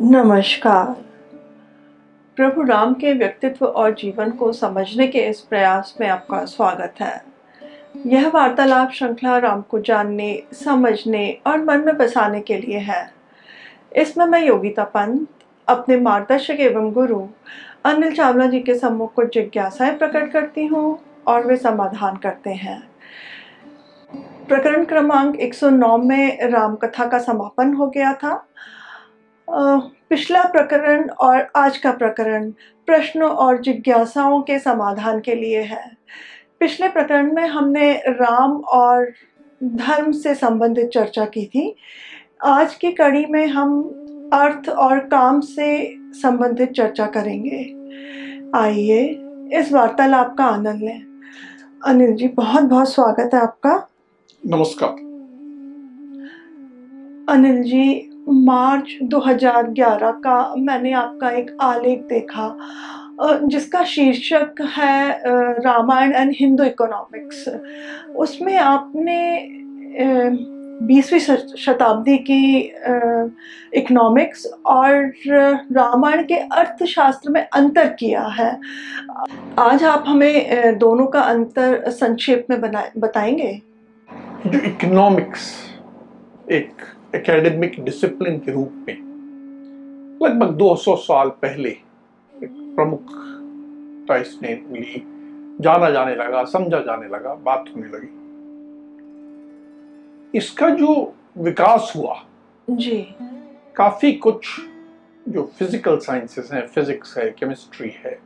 नमस्कार। प्रभु राम के व्यक्तित्व और जीवन को समझने के इस प्रयास में आपका स्वागत है। यह वार्तालाप श्रृंखला राम को जानने, समझने और मन में बसाने के लिए है। इसमें मैं योगिता पंत, अपने मार्गदर्शक एवं गुरु अनिल चावला जी के सम्मुख कुछ जिज्ञासाएँ प्रकट करती हूँ और वे समाधान करते हैं। प्रकरण क्रमांक 109 में राम कथा का समापन हो गया था। पिछला प्रकरण और आज का प्रकरण प्रश्नों और जिज्ञासाओं के समाधान के लिए है। पिछले प्रकरण में हमने राम और धर्म से संबंधित चर्चा की थी। आज की कड़ी में हम अर्थ और काम से संबंधित चर्चा करेंगे। आइए इस वार्तालाप का आनंद लें। अनिल जी बहुत बहुत स्वागत है आपका। नमस्कार। अनिल जी मार्च 2011 का मैंने आपका एक आलेख देखा जिसका शीर्षक है रामायण एंड हिंदू इकोनॉमिक्स। उसमें आपने बीसवीं शताब्दी की इकोनॉमिक्स और रामायण के अर्थशास्त्र में अंतर किया है। आज आप हमें दोनों का अंतर संक्षेप में बना, बताएँगे? जो इकोनॉमिक्स एक एकेडमिक डिसिप्लिन के रूप में लगभग 200 साल पहले एक प्रमुख इसने मिली। जाना जाने लगा समझा जाने लगा बात होने लगी। इसका जो विकास हुआ जी। काफ़ी कुछ जो फ़िज़िकल साइंसेस हैं फिजिक्स है केमिस्ट्री है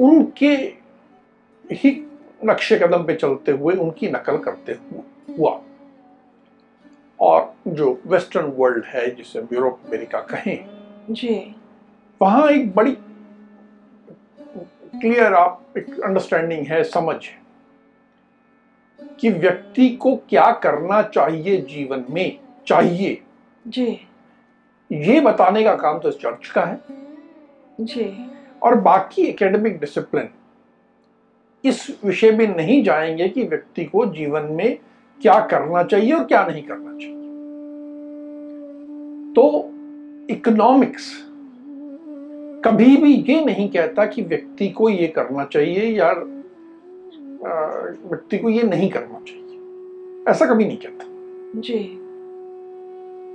उनके ही नक्शे कदम पे चलते हुए उनकी नकल करते हुआ और जो वेस्टर्न वर्ल्ड है जिसे यूरोप अमेरिका कहें जी। वहाँ एक बड़ी क्लियर आप एक अंडरस्टैंडिंग है समझ है कि व्यक्ति को क्या करना चाहिए जीवन में चाहिए। जी। ये बताने का काम तो इस चर्च का है। जी। और बाकी एकेडमिक डिसिप्लिन इस विषय में नहीं जाएँगे कि व्यक्ति को जीवन में क्या करना चाहिए और क्या नहीं करना चाहिए। तो इकोनॉमिक्स कभी भी ये नहीं कहता कि व्यक्ति को ये करना चाहिए या व्यक्ति को ये नहीं करना चाहिए। ऐसा कभी नहीं कहता। जी।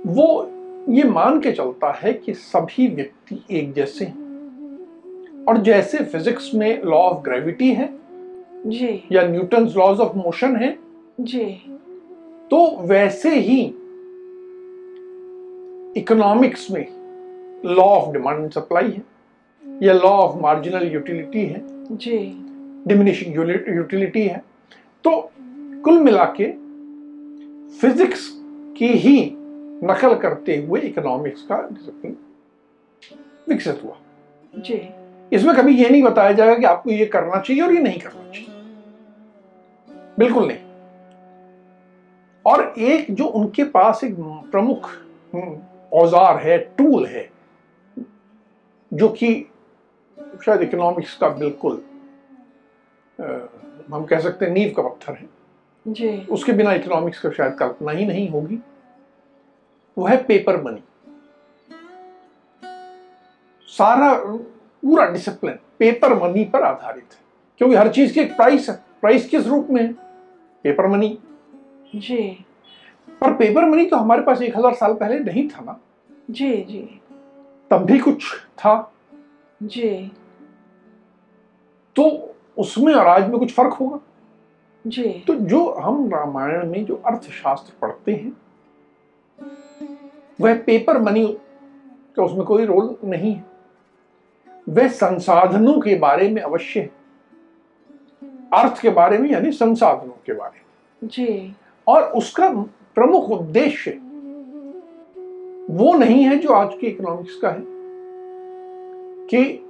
वो ये मान के चलता है कि सभी व्यक्ति एक जैसे हैं। और जैसे फिजिक्स में लॉ ऑफ़ ग्रेविटी है जी। या न्यूटन लॉज ऑफ़ मोशन है जी। तो वैसे ही इकोनॉमिक्स में law of demand and supply है या लॉ ऑफ़ मार्जिनल यूटिलिटी है जी। डिमिनिशिंग यूटिलिटी है। तो कुल मिला के फिजिक्स की ही नकल करते हुए इकोनॉमिक्स का डिसिप्लिन विकसित हुआ। जी। इसमें कभी यह नहीं बताया जाएगा कि आपको ये करना चाहिए और ये नहीं करना चाहिए। बिल्कुल नहीं। और एक जो उनके पास एक प्रमुख औज़ार है टूल है जो कि शायद इकोनॉमिक्स का बिल्कुल हम कह सकते हैं नींव का पत्थर है। जी। उसके बिना इकोनॉमिक्स का शायद कल्पना ही नहीं होगी। वो है पेपर मनी सारा पूरा डिसिप्लिन पेपर मनी पर आधारित है। क्योंकि हर चीज़ की एक प्राइस है। प्राइस किस रूप में है? पेपर मनी जी। पर पेपर मनी तो हमारे पास एक हज़ार साल पहले नहीं था ना। जी जी। तब भी कुछ था। जी। तो उसमें और आज में कुछ फ़र्क होगा? जी। तो जो हम रामायण में जो अर्थशास्त्र पढ़ते हैं वह पेपर मनी का उसमें कोई रोल नहीं है। वह संसाधनों के बारे में अवश्य है। अर्थ के बारे में यानी संसाधनों के बारे में। जी। और उसका प्रमुख उद्देश्य वो नहीं है जो आज की इकोनॉमिक्स का है कि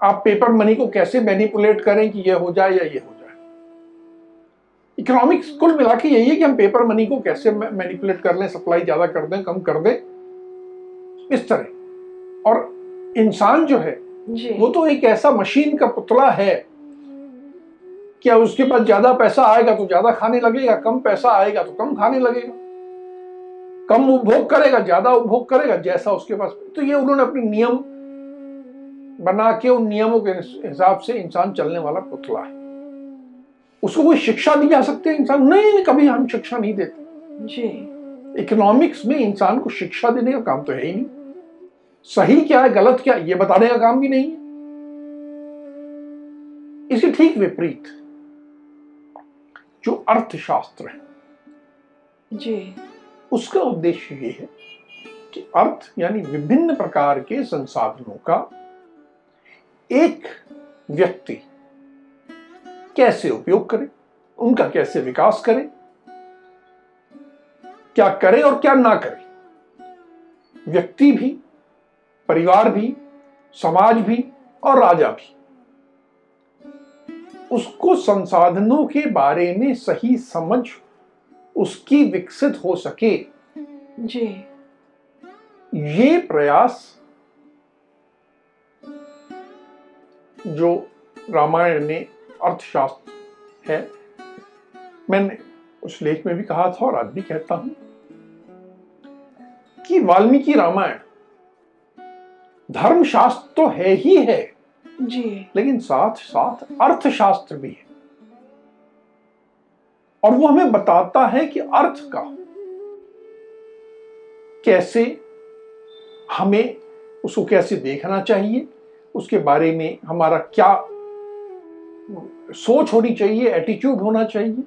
आप पेपर मनी को कैसे मैनिपुलेट करें कि यह हो जाए या ये हो जाए। इकोनॉमिक्स कुल मिला के यही है कि हम पेपर मनी को कैसे मैनिपुलेट कर लें सप्लाई ज़्यादा कर दें कम कर दें इस तरह। और इंसान जो है वो तो एक ऐसा मशीन का पुतला है क्या उसके पास ज़्यादा पैसा आएगा तो ज़्यादा खाने लगेगा? कम पैसा आएगा तो कम खाने लगेगा। कम उपभोग करेगा ज़्यादा उपभोग करेगा जैसा उसके पास। तो ये उन्होंने अपने नियम बना के उन नियमों के हिसाब से इंसान चलने वाला पुतला है। उसको कोई शिक्षा दी जा सकती है इंसान? नहीं, नहीं कभी हम शिक्षा नहीं देते। जी। इकोनॉमिक्स में इंसान को शिक्षा देने का काम तो है ही नहीं। सही क्या है गलत क्या है ये बताने का काम भी नहीं है। इसके ठीक विपरीत। जो अर्थशास्त्र है। जी। उसका उद्देश्य ये है कि अर्थ यानी विभिन्न प्रकार के संसाधनों का एक व्यक्ति कैसे उपयोग करे उनका कैसे विकास करे क्या करे और क्या ना करे। व्यक्ति भी परिवार भी समाज भी और राजा भी। उसको संसाधनों के बारे में सही समझ उसकी विकसित हो सके। जी। ये प्रयास जो रामायण में अर्थशास्त्र है मैंने उस लेख में भी कहा था और आज भी कहता हूँ कि वाल्मीकि रामायण धर्मशास्त्र तो है ही है। जी। लेकिन साथ साथ अर्थशास्त्र भी है। और वो हमें बताता है कि अर्थ का कैसे हमें उसको कैसे देखना चाहिए, उसके बारे में हमारा क्या सोच होनी चाहिए एटीट्यूड होना चाहिए,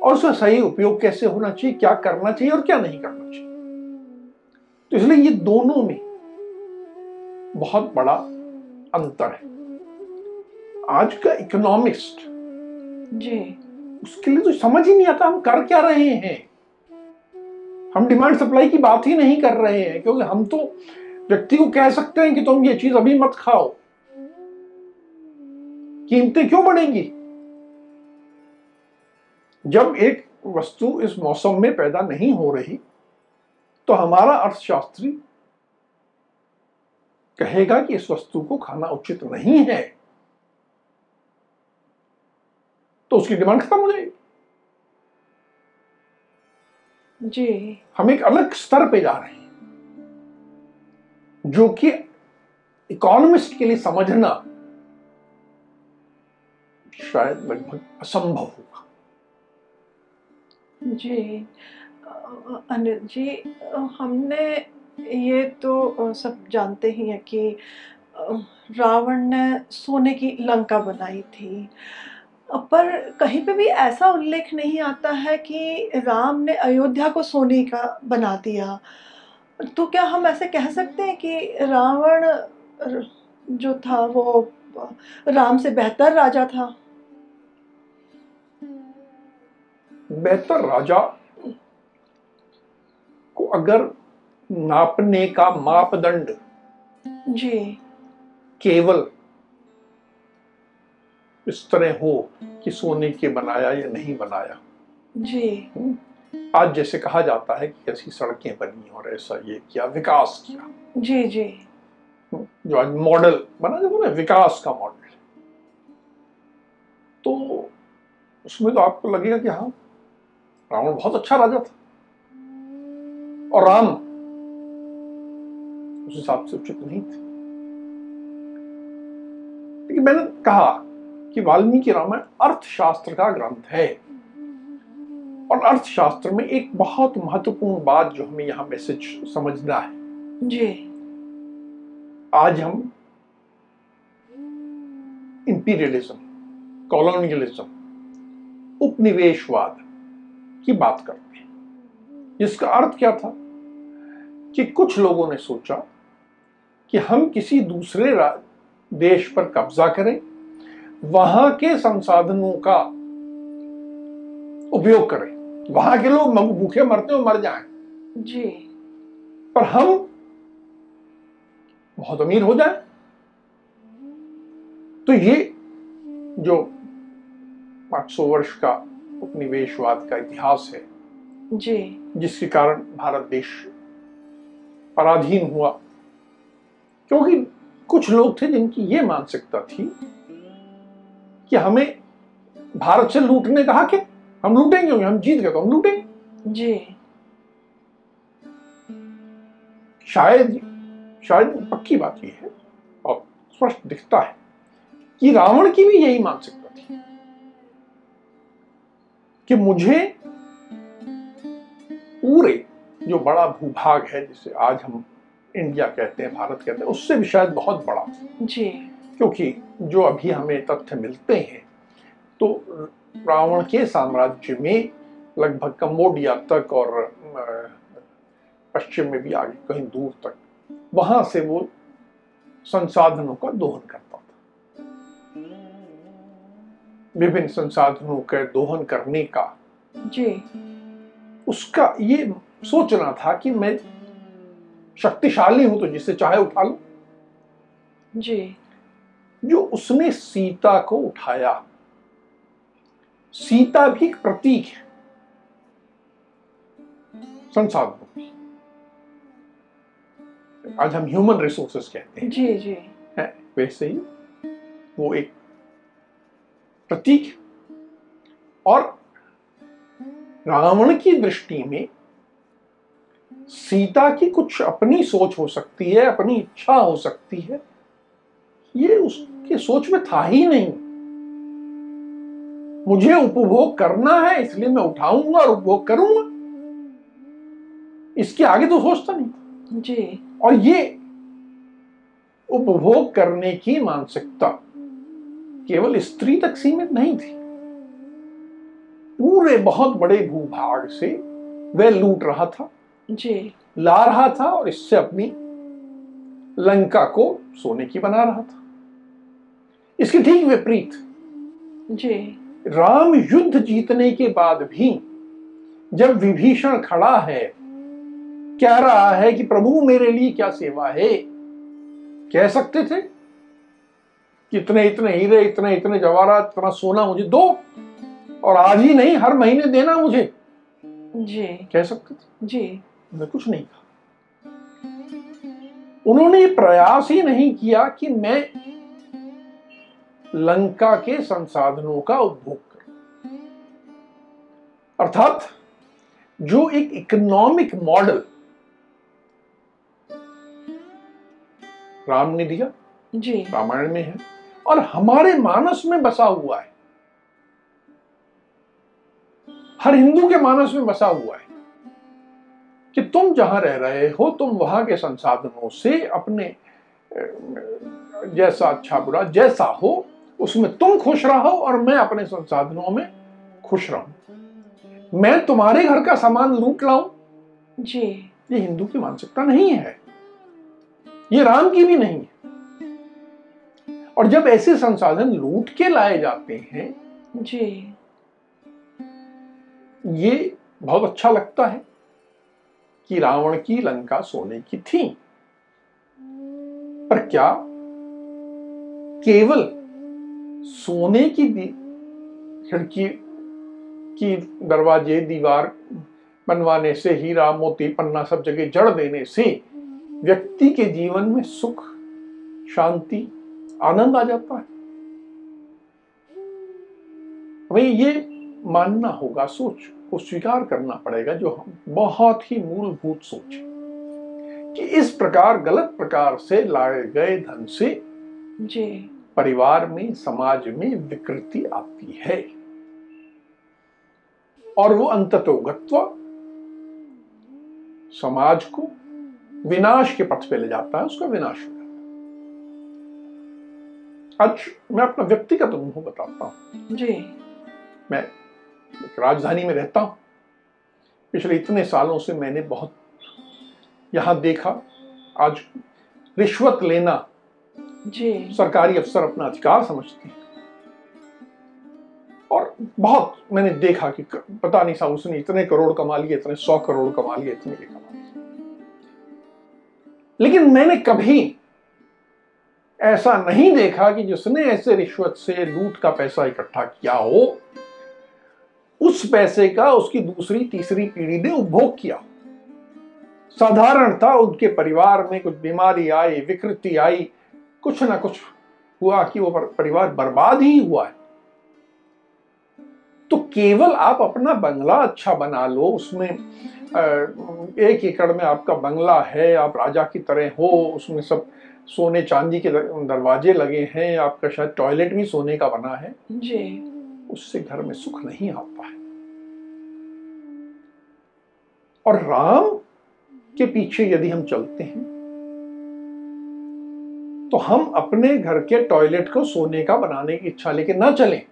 और उसका सही उपयोग कैसे होना चाहिए, क्या करना चाहिए और क्या नहीं करना चाहिए। तो इसलिए ये दोनों में बहुत बड़ा अंतर है। आज का इकोनॉमिस्ट जी। उसके लिए तो समझ ही नहीं आता हम कर क्या रहे हैं। हम डिमांड सप्लाई की बात ही नहीं कर रहे हैं क्योंकि हम तो व्यक्ति को कह सकते हैं कि तुम ये चीज़ अभी मत खाओ। कीमतें क्यों बढ़ेंगी? जब एक वस्तु इस मौसम में पैदा नहीं हो रही तो हमारा अर्थशास्त्री कहेगा कि इस वस्तु को खाना उचित नहीं है। तो उसकी डिमांड खत्म हो जाएगी। जी। हम एक अलग स्तर पे जा रहे हैं जो कि इकोनॉमिस्ट के लिए समझना शायद लगभग असंभव होगा। जी। अनिल जी हमने ये तो सब जानते ही हैं कि रावण ने सोने की लंका बनाई थी। पर कहीं पे भी ऐसा उल्लेख नहीं आता है कि राम ने अयोध्या को सोने का बना दिया। तो क्या हम ऐसे कह सकते हैं कि रावण जो था वो राम से बेहतर राजा था? बेहतर राजा को अगर नापने का मापदंड। जी। केवल इस तरह हो कि सोने के बनाया या नहीं बनाया। जी। आज जैसे कहा जाता है कि ऐसी सड़कें बनी और ऐसा ये किया विकास किया। जी जी। जो आज मॉडल बना जाता ना विकास का मॉडल। तो उसमें तो आपको लगेगा कि हाँ रावण बहुत अच्छा राजा था। और राम उस हिसाब से उचित नहीं थे। लेकिन मैंने कहा कि वाल्मीकि रामायण अर्थशास्त्र का ग्रंथ है। और अर्थशास्त्र में एक बहुत महत्वपूर्ण बात जो हमें यहाँ मैसेज समझना है। जी। आज हम इंपीरियलिज्म कॉलोनियलिज्म उपनिवेशवाद की बात करते हैं। जिसका अर्थ क्या था कि कुछ लोगों ने सोचा कि हम किसी दूसरे देश पर कब्जा करें वहाँ के संसाधनों का उपयोग करें। वहाँ के लोग मग- भूखे मरते हो मर जाएँ। जी। पर हम बहुत अमीर हो जाए। तो ये जो 800 वर्ष का उपनिवेशवाद का इतिहास है जी। जिसके कारण भारत देश पराधीन हुआ। क्योंकि कुछ लोग थे जिनकी ये मानसिकता थी कि हमें भारत से लूटने का हक है हम लूटेंगे हम जीत गए तो हम लूटेंगे। जी। शायद शायद पक्की बात यह है और स्पष्ट दिखता है कि रावण की भी यही मानसिकता थी कि मुझे पूरे जो बड़ा भूभाग है जिसे आज हम इंडिया कहते हैं भारत कहते हैं उससे भी शायद बहुत बड़ा। जी। क्योंकि जो अभी हमें तथ्य मिलते हैं तो रावण के साम्राज्य में लगभग कम्बोडिया तक और पश्चिम में भी आगे कहीं दूर तक वहाँ से वो संसाधनों का दोहन करता था। विभिन्न संसाधनों के दोहन करने का जी। उसका ये सोचना था कि मैं शक्तिशाली हूँ तो जिसे चाहे उठा लो। जी। जो उसने सीता को उठाया सीता भी एक प्रतीक है। संसाधनों आज हम ह्यूमन रिसोर्सेस कहते हैं। जी जी। है वैसे ही वो एक प्रतीक और रावण की दृष्टि में सीता की कुछ अपनी सोच हो सकती है अपनी इच्छा हो सकती है। ये उसके सोच में था ही नहीं। मुझे उपभोग करना है इसलिए मैं उठाऊँगा और उपभोग करूँगा। इसके आगे तो सोचता नहीं। जी। और ये उपभोग करने की मानसिकता केवल स्त्री तक सीमित नहीं थी। पूरे बहुत बड़े भूभाग से वह लूट रहा था। जी। ला रहा था और इससे अपनी लंका को सोने की बना रहा था। इसके ठीक विपरीत जी। राम युद्ध जीतने के बाद भी जब विभीषण खड़ा है कह रहा है कि प्रभु मेरे लिए क्या सेवा है? कह सकते थे? कि इतने इतने हीरे इतने इतने जवाहरात इतना सोना मुझे दो और आज ही नहीं हर महीने देना मुझे। जी। कह सकते थे? जी। उन्होंने कुछ नहीं कहा। उन्होंने प्रयास ही नहीं किया कि मैं लंका के संसाधनों का उपभोग करूँ। अर्थात जो एक इकोनॉमिक मॉडल राम ने दिया जी। रामायण में है और हमारे मानस में बसा हुआ है। हर हिंदू के मानस में बसा हुआ है। कि तुम जहाँ रह रहे हो तुम वहाँ के संसाधनों से अपने जैसा अच्छा बुरा जैसा हो उसमें तुम खुश रहो और मैं अपने संसाधनों में खुश रहूँ। मैं तुम्हारे घर का सामान लूट लाऊं? जी। ये हिंदू की मानसिकता नहीं है। ये राम की भी नहीं है। और जब ऐसे संसाधन लूट के लाए जाते हैं जी। ये बहुत अच्छा लगता है। कि, रावण की, लंका सोने की थी। पर क्या केवल सोने की खिड़की की दरवाजे, दीवार बनवाने से हीरा मोती, पन्ना सब जगह जड़ देने से व्यक्ति के जीवन में सुख, शांति, आनंद आ जाता है। हमें ये मानना होगा, सोच। को स्वीकार करना पड़ेगा जो हम बहुत ही मूलभूत सोच है कि इस प्रकार गलत प्रकार से लाए गए धन से जी। परिवार में समाज में विकृति आती है। और वो अंततोगत्वा समाज को विनाश के पथ पे ले जाता है उसका विनाश हो जाता है। आज मैं अपना व्यक्तिगत अनुभव बताता हूँ। जी। मैं एक राजधानी में रहता हूँ। पिछले इतने सालों से मैंने बहुत यहाँ देखा आज रिश्वत लेना जी। सरकारी अफसर अपना अधिकार समझते हैं। और बहुत मैंने देखा कि पता नहीं सा उसने इतने करोड़ कमा लिए इतने सौ करोड़ कमा लिए इतने ये कमा लिए। लेकिन मैंने कभी ऐसा नहीं देखा कि जिसने ऐसे रिश्वत से लूट का पैसा इकट्ठा किया हो। उस पैसे का उसकी दूसरी, तीसरी पीढ़ी ने उपभोग किया। साधारण था उनके परिवार में कुछ बीमारी आई, विकृति आई, कुछ ना कुछ हुआ कि वो परिवार बर्बाद ही हुआ है। तो केवल आप अपना बंगला अच्छा बना लो, उसमें एक एकड़ में आपका बंगला है, आप राजा की तरह हो, उसमें सब सोने चांदी के दरवाजे लगे हैं, आपका शायद टॉयलेट भी सोने का बना है। जी। उससे घर में सुख नहीं आता है और राम के पीछे यदि हम चलते हैं तो हम अपने घर के टॉयलेट को सोने का बनाने की इच्छा लेके ना चलें।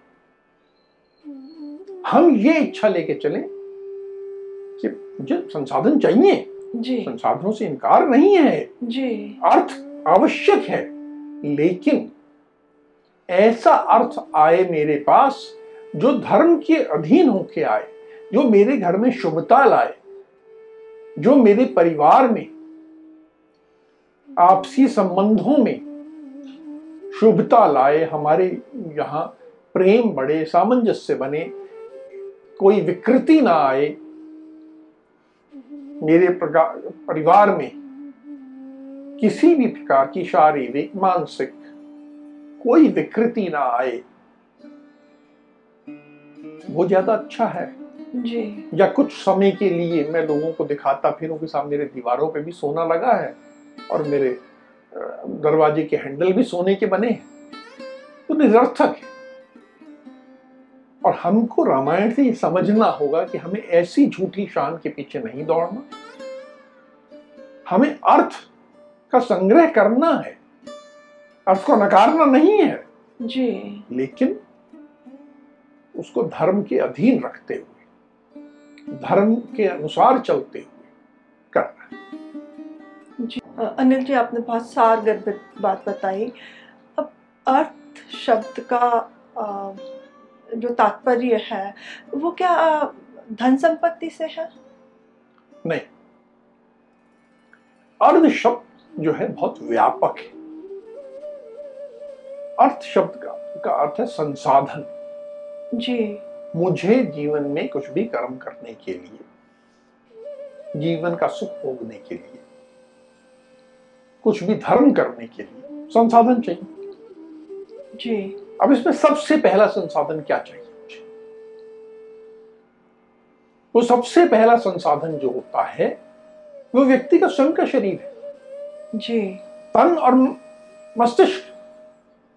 हम ये इच्छा लेके चलें कि मुझे संसाधन चाहिए। जी। संसाधनों से इनकार नहीं है। जी। अर्थ आवश्यक है लेकिन ऐसा अर्थ आए मेरे पास जो धर्म के अधीन होके आए, जो मेरे घर में शुभता लाए, जो मेरे परिवार में, आपसी संबंधों में शुभता लाए, हमारे यहाँ प्रेम बढ़े, सामंजस्य बने, कोई विकृति ना आए, मेरे परिवार में किसी भी प्रकार की शारीरिक, मानसिक कोई विकृति ना आए। वो ज़्यादा अच्छा है। जी। या कुछ समय के लिए मैं लोगों को दिखाता फिरूं कि साहब मेरे दीवारों पे भी सोना लगा है और मेरे दरवाजे के हैंडल भी सोने के बने हैं। तो निरर्थक है। और हमको रामायण से ये समझना होगा कि हमें ऐसी झूठी शान के पीछे नहीं दौड़ना। हमें अर्थ का संग्रह करना है। अर्थ को नकारना नहीं है। जी। लेकिन उसको धर्म के अधीन रखते हुए धर्म के अनुसार चलते हुए करना जी अनिल जी आपने बहुत सार गर्भित बात बताई। अब अर्थ शब्द का जो तात्पर्य है वो क्या धन संपत्ति से है? नहीं। अर्थ शब्द जो है बहुत व्यापक है। अर्थ शब्द का, का अर्थ है संसाधन। जी। मुझे जीवन में कुछ भी कर्म करने के लिए जीवन का सुख भोगने के लिए कुछ भी धर्म करने के लिए संसाधन चाहिए। जी। अब इसमें सबसे पहला संसाधन क्या चाहिए मुझे? वो सबसे पहला संसाधन जो होता है वो व्यक्ति का स्वयं का शरीर है। जी। तन और मस्तिष्क।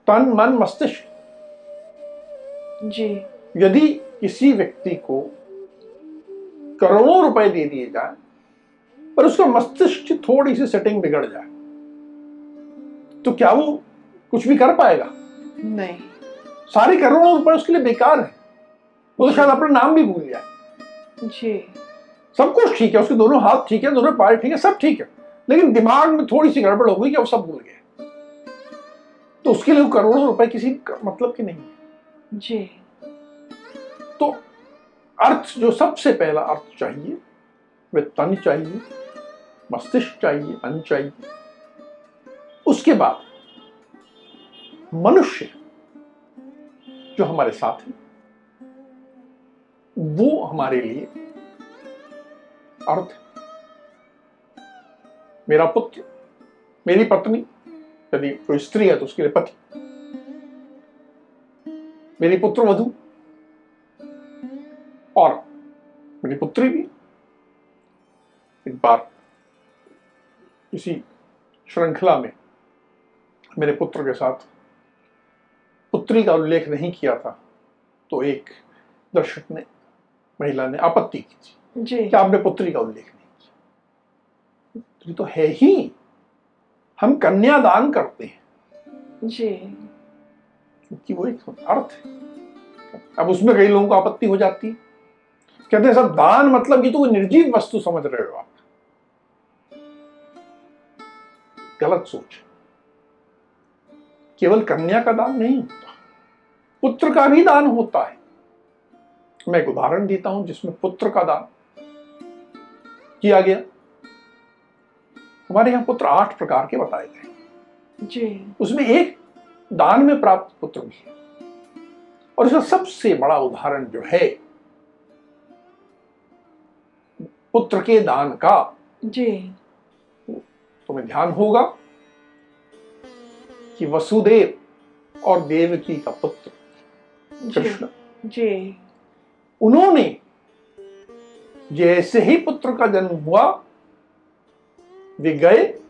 तन मन मस्तिष्क। जी। यदि किसी व्यक्ति को करोड़ों रुपए दे दिए जाए पर उसका मस्तिष्क की थोड़ी सी सेटिंग बिगड़ जाए तो क्या वो कुछ भी कर पाएगा? नहीं। सारे करोड़ों रुपए उसके लिए बेकार है। वो तो शायद अपना नाम भी भूल जाए। जी। सब कुछ ठीक है उसके दोनों हाथ ठीक है दोनों पैर ठीक है सब ठीक है। लेकिन दिमाग में थोड़ी सी गड़बड़ हो गई कि वो सब भूल गए। तो उसके लिए करोड़ों रुपए किसी मतलब की नहीं है। जी। तो अर्थ जो सबसे पहला अर्थ चाहिए वे तन चाहिए, मस्तिष्क चाहिए मन चाहिए। उसके बाद मनुष्य जो हमारे साथ है, वो हमारे लिए अर्थ मेरा पुत्र, मेरी पत्नी, यदि कोई स्त्री है तो उसके लिए पति। मेरी पुत्र वधु। और मेरी पुत्री भी। एक बार किसी श्रृंखला में मेरे पुत्र के साथ पुत्री का उल्लेख नहीं किया था तो एक दर्शक ने महिला ने आपत्ति की थी। जी। कि आपने पुत्री का उल्लेख नहीं किया? पुत्री तो है ही। हम कन्यादान करते हैं। जी। क्योंकि वो एक अर्थ है। अब उसमें कई लोगों को आपत्ति हो जाती है। कहते हैं सब दान मतलब कि तो निर्जीव वस्तु समझ रहे हो आप। गलत सोच। केवल कन्या का दान नहीं होता पुत्र का भी दान होता है। मैं एक उदाहरण देता हूँ जिसमें पुत्र का दान किया गया। हमारे यहाँ पुत्र आठ प्रकार के बताए गए। जी। उसमें एक दान में प्राप्त पुत्र भी है। और इसका सबसे बड़ा उदाहरण जो है पुत्र के दान का जी। तुम्हें ध्यान होगा कि वसुदेव और देवकी का पुत्र कृष्ण। जी। उन्होंने जैसे ही पुत्र का जन्म हुआ वे गए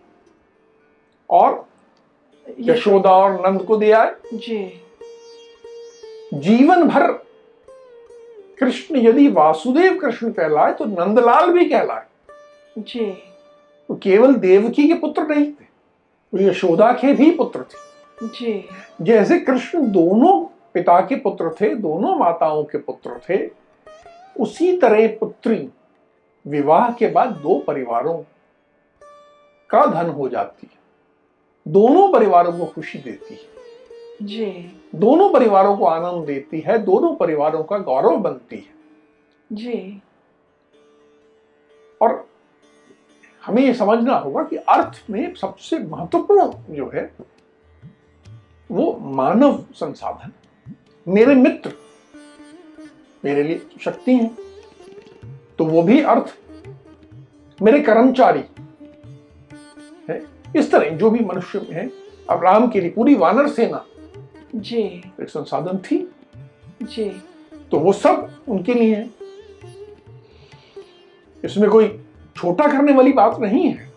और यशोदा और नंद को दे आए। जी। जीवन भर कृष्ण यदि वासुदेव कृष्ण कहलाए तो नंदलाल भी कहलाए। जी। तो केवल देवकी के पुत्र नहीं थे वो यशोदा के भी पुत्र थे। जी। जैसे कृष्ण दोनों पिता के पुत्र थे दोनों माताओं के पुत्र थे उसी तरह पुत्री विवाह के बाद दो परिवारों का धन हो जाती है। दोनों परिवारों को खुशी देती है। जी। दोनों परिवारों को आनंद देती है दोनों परिवारों का गौरव बनती है। जी। और हमें ये समझना होगा कि अर्थ में सबसे महत्वपूर्ण जो है वो मानव संसाधन मेरे मित्र मेरे लिए शक्ति है तो वो भी अर्थ मेरे कर्मचारी। इस तरह जो भी मनुष्य में है अब राम के लिए पूरी वानर सेना। जी। एक संसाधन थी। जी। तो वो सब उनके लिए है। इसमें कोई छोटा करने वाली बात नहीं है।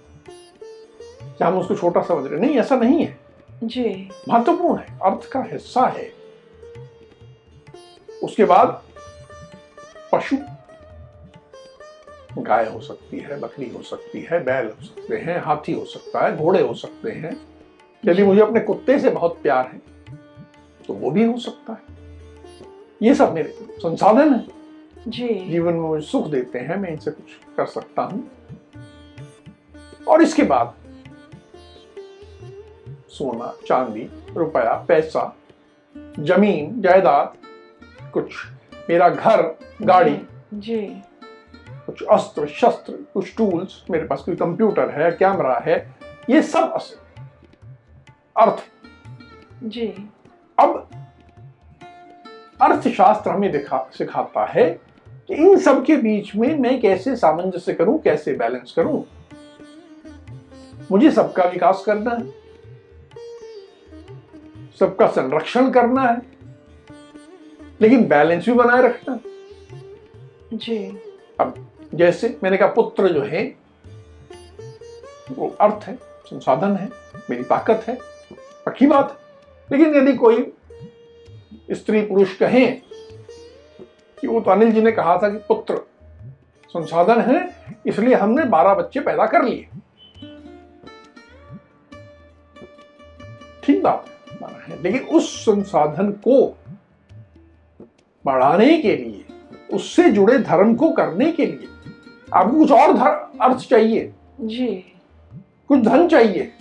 क्या हम उसको छोटा समझ रहे नहीं ऐसा नहीं है। जी। महत्वपूर्ण है। अर्थ का हिस्सा है। उसके बाद पशु गाय हो सकती है बकरी हो सकती है बैल हो सकते हैं हाथी हो सकता है घोड़े हो सकते हैं। यदि मुझे अपने कुत्ते से बहुत प्यार है तो वो भी हो सकता है। ये सब मेरे संसाधन है। जी। जीवन में मुझे सुख देते हैं मैं इनसे कुछ कर सकता हूँ। और इसके बाद सोना चांदी रुपया पैसा ज़मीन जायदाद कुछ मेरा घर गाड़ी। जी। कुछ अस्त्र शस्त्र कुछ टूल्स मेरे पास कोई कंप्यूटर है कैमरा है ये सब अस- अर्थ। जी। अब अर्थशास्त्र हमें दिखा सिखाता है कि इन सब के बीच में मैं कैसे सामंजस्य करूँ कैसे बैलेंस करूँ। मुझे सबका विकास करना है। सबका संरक्षण करना है। लेकिन बैलेंस भी बनाए रखना जी। अब जैसे मैंने कहा, पुत्र जो है, वो अर्थ है, संसाधन है, मेरी ताकत है, पक्की बात है। लेकिन यदि कोई स्त्री पुरुष कहें कि वो तो अनिल जी ने कहा था कि, पुत्र, संसाधन है, इसलिए हमने बारह बच्चे पैदा कर लिए। ठीक बात है। लेकिन उस संसाधन को बढ़ाने के लिए, उससे जुड़े धर्म को करने के लिए आपको कुछ और धर- अर्थ चाहिए। जी। कुछ धन चाहिए।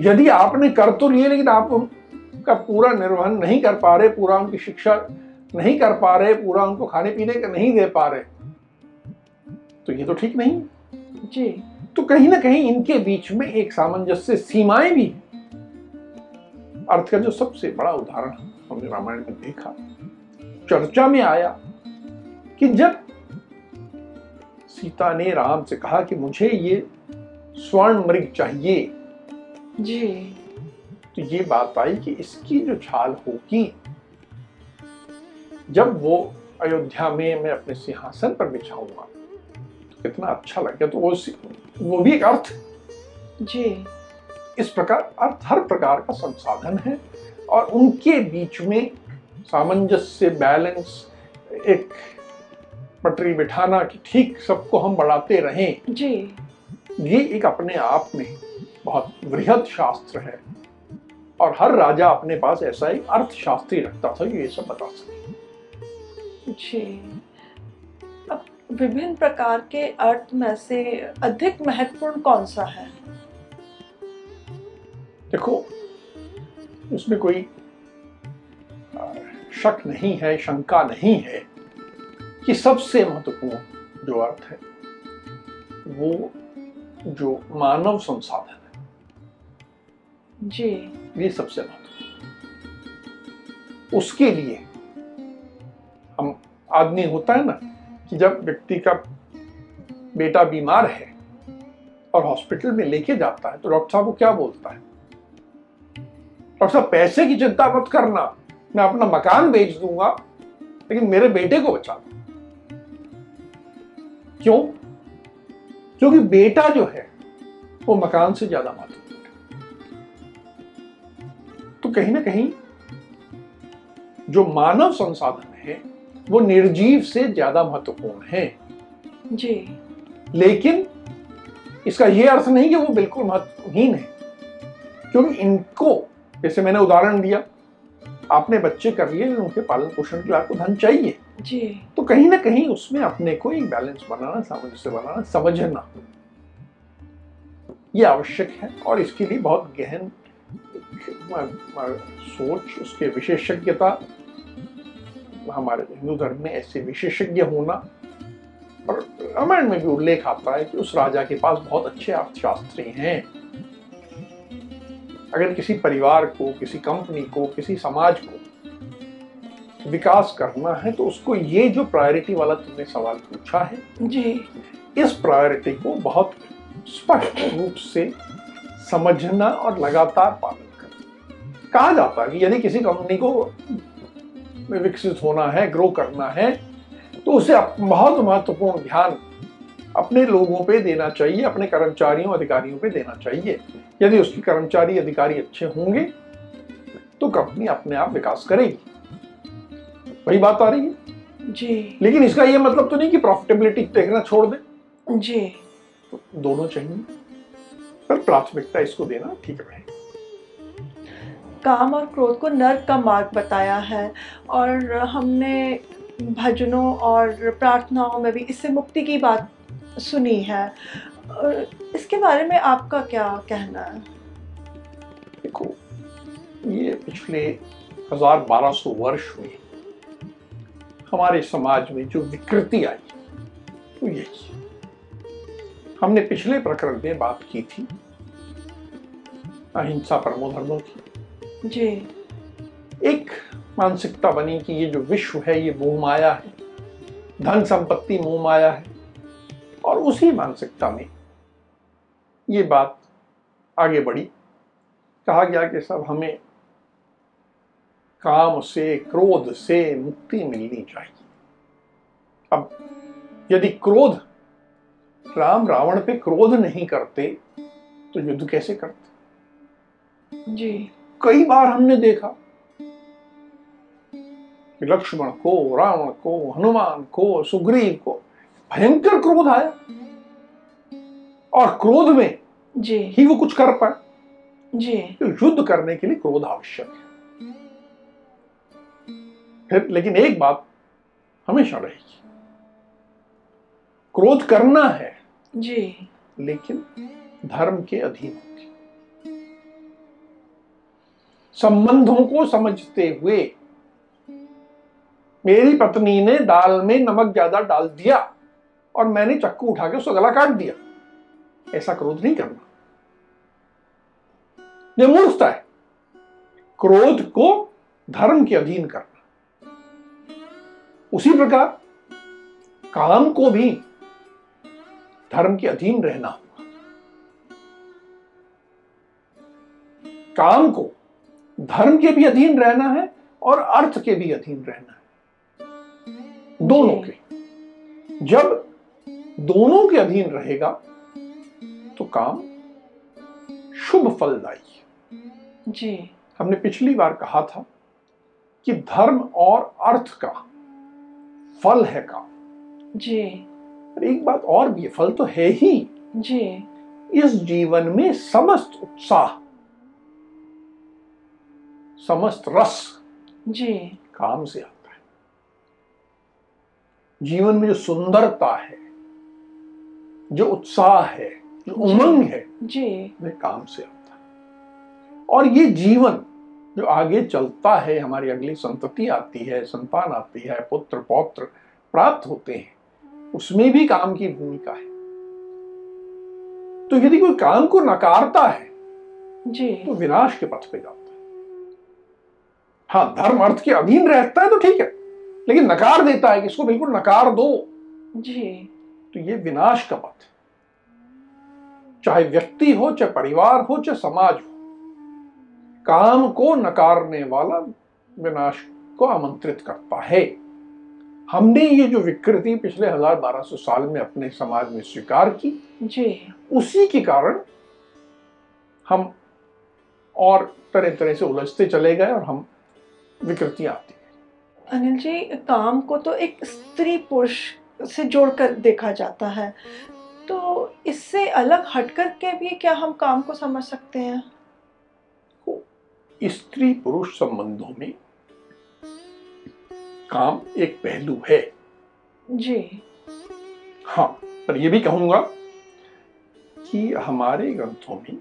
यदि आपने कर तो लिए लेकिन आप उनका पूरा निर्वहन नहीं कर पा रहे पूरा उनकी शिक्षा नहीं कर पा रहे पूरा उनको खाने पीने का नहीं दे पा रहे तो ये तो ठीक नहीं। जी। तो कहीं ना कहीं इनके बीच में एक सामंजस्य सीमाएँ भी। अर्थ का जो सबसे बड़ा उदाहरण हमने रामायण में देखा चर्चा में आया कि जब सीता ने राम से कहा कि मुझे ये स्वर्ण मृग चाहिए। जी। तो ये बात आई कि इसकी जो छाल होगी जब वो अयोध्या में मैं अपने सिंहासन पर बिछाऊँगा तो कितना अच्छा लगेगा। तो वो वो भी एक अर्थ। जी। इस प्रकार अर्थ हर प्रकार का संसाधन है और उनके बीच में सामंजस्य बैलेंस एक पटरी बिठाना कि ठीक सबको हम बढ़ाते रहें। जी। ये एक अपने आप में बहुत वृहद शास्त्र है। और हर राजा अपने पास ऐसा एक अर्थशास्त्री रखता था ये सब बता सके जी। अब विभिन्न प्रकार के अर्थ में से अधिक महत्वपूर्ण कौन सा है? देखो इसमें कोई शक नहीं है शंका नहीं है। कि सबसे महत्वपूर्ण जो अर्थ है वो जो मानव संसाधन है जी। ये सबसे महत्वपूर्ण। उसके लिए हम आदमी होता है ना कि जब व्यक्ति का बेटा बीमार है और हॉस्पिटल में लेके जाता है तो डॉक्टर साहब को क्या बोलता है? डॉक्टर साहब पैसे की चिंता मत करना मैं अपना मकान बेच दूँगा लेकिन मेरे बेटे को बचा दो। क्यों? क्योंकि बेटा जो है वो मकान से ज़्यादा महत्वपूर्ण है। तो कहीं ना कहीं जो मानव संसाधन है वो निर्जीव से ज़्यादा महत्वपूर्ण है। जी। लेकिन इसका यह अर्थ नहीं कि वो बिल्कुल महत्वहीन है। क्योंकि इनको जैसे मैंने उदाहरण दिया आपने बच्चे कर लिए उनके पालन पोषण के लिए आपको धन चाहिए। जी। तो कहीं ना कहीं उसमें अपने को एक बैलेंस बनाना सामंजस्य बनाना समझना ये आवश्यक है और इसके लिए बहुत गहन सोच उसके विशेषज्ञता हमारे हिंदू धर्म में ऐसे विशेषज्ञ होना और रामायण में भी उल्लेख आता है कि उस राजा के पास बहुत अच्छे अर्थशास्त्री हैं। अगर किसी परिवार को किसी कंपनी को किसी समाज को विकास करना है तो उसको ये जो प्रायोरिटी वाला तुमने सवाल पूछा है जी। इस प्रायोरिटी को बहुत स्पष्ट रूप से समझना और लगातार पालन करना। कहा जाता है कि यदि किसी कंपनी को विकसित होना है ग्रो करना है तो उसे बहुत महत्वपूर्ण ध्यान अपने लोगों पे देना चाहिए अपने कर्मचारियों अधिकारियों पे देना चाहिए। यदि उसके कर्मचारी अधिकारी अच्छे होंगे तो कंपनी अपने आप विकास करेगी। वही बात आ रही है। जी। लेकिन इसका यह मतलब तो नहीं कि प्रॉफिटेबिलिटी देखना छोड़ दे। जी। तो दोनों चाहिए। पर प्राथमिकता इसको देना ठीक रहे। काम और क्रोध को नर्क का मार्ग बताया है और हमने भजनों और प्रार्थनाओं में भी इससे मुक्ति की बात सुनी है। और इसके बारे में आपका क्या कहना है? देखो ये पिछले हज़ार बारह सौ वर्ष में हमारे समाज में जो विकृति आई वो यही हमने पिछले प्रकरण में बात की थी अहिंसा परमो धर्मों की। जी। एक मानसिकता बनी कि ये जो विश्व है ये मोह माया है। धन संपत्ति मोह माया है। और उसी मानसिकता में ये बात आगे बढ़ी। कहा गया कि सब हमें काम से क्रोध से मुक्ति मिलनी चाहिए। अब यदि क्रोध राम रावण पे क्रोध नहीं करते तो युद्ध कैसे करते? जी। कई बार हमने देखा कि लक्ष्मण को रावण को हनुमान को सुग्रीव को भयंकर क्रोध आया। और क्रोध में जी। ही वो कुछ कर पाए। जी। तो युद्ध करने के लिए क्रोध आवश्यक है। फिर लेकिन एक बात हमेशा रहेगी। क्रोध करना है जी। लेकिन धर्म के अधीन होती संबंधों को समझते हुए मेरी पत्नी ने दाल में नमक ज़्यादा डाल दिया। और मैंने चक्कू उठा के उसका गला काट दिया। ऐसा क्रोध नहीं करना। यह मूर्खता है। क्रोध को धर्म के अधीन करना। उसी प्रकार काम को भी धर्म के अधीन रहना होगा। काम को धर्म के भी अधीन रहना है और अर्थ के भी अधीन रहना है। दोनों के। जब दोनों के अधीन रहेगा तो काम शुभ फलदायी जी। हमने पिछली बार कहा था कि धर्म और अर्थ का फल है काम। जी। और एक बात और भी है फल तो है ही। जी। इस जीवन में समस्त उत्साह समस्त रस जी। काम से आता है। जीवन में जो सुंदरता है जो उत्साह है जो उमंग है जी। वह काम से आता है। और ये जीवन जो आगे चलता है हमारी अगली संतति आती है संतान आती है पुत्र पौत्र प्राप्त होते हैं उसमें भी काम की भूमिका है। तो यदि कोई काम को नकारता है जी। तो विनाश के पथ पे जाता है। हाँ धर्म अर्थ के अधीन रहता है तो ठीक है लेकिन नकार देता है कि इसको बिल्कुल नकार दो। जी। तो ये विनाश का पथ चाहे व्यक्ति हो चाहे परिवार हो चाहे समाज हो काम को नकारने वाला विनाश को आमंत्रित करता है। हमने ये जो विकृति पिछले हज़ार बारह सौ साल में अपने समाज में स्वीकार की जी। उसी के कारण हम और तरह तरह से उलझते चले गए और हम विकृतियाँ आती अनिल जी काम को तो एक स्त्री पुरुष से जोड़कर देखा जाता है। तो इससे अलग हटकर के भी क्या हम काम को समझ सकते हैं? स्त्री पुरुष संबंधों में काम एक पहलू है। जी। हाँ पर यह भी कहूँगा कि हमारे ग्रंथों में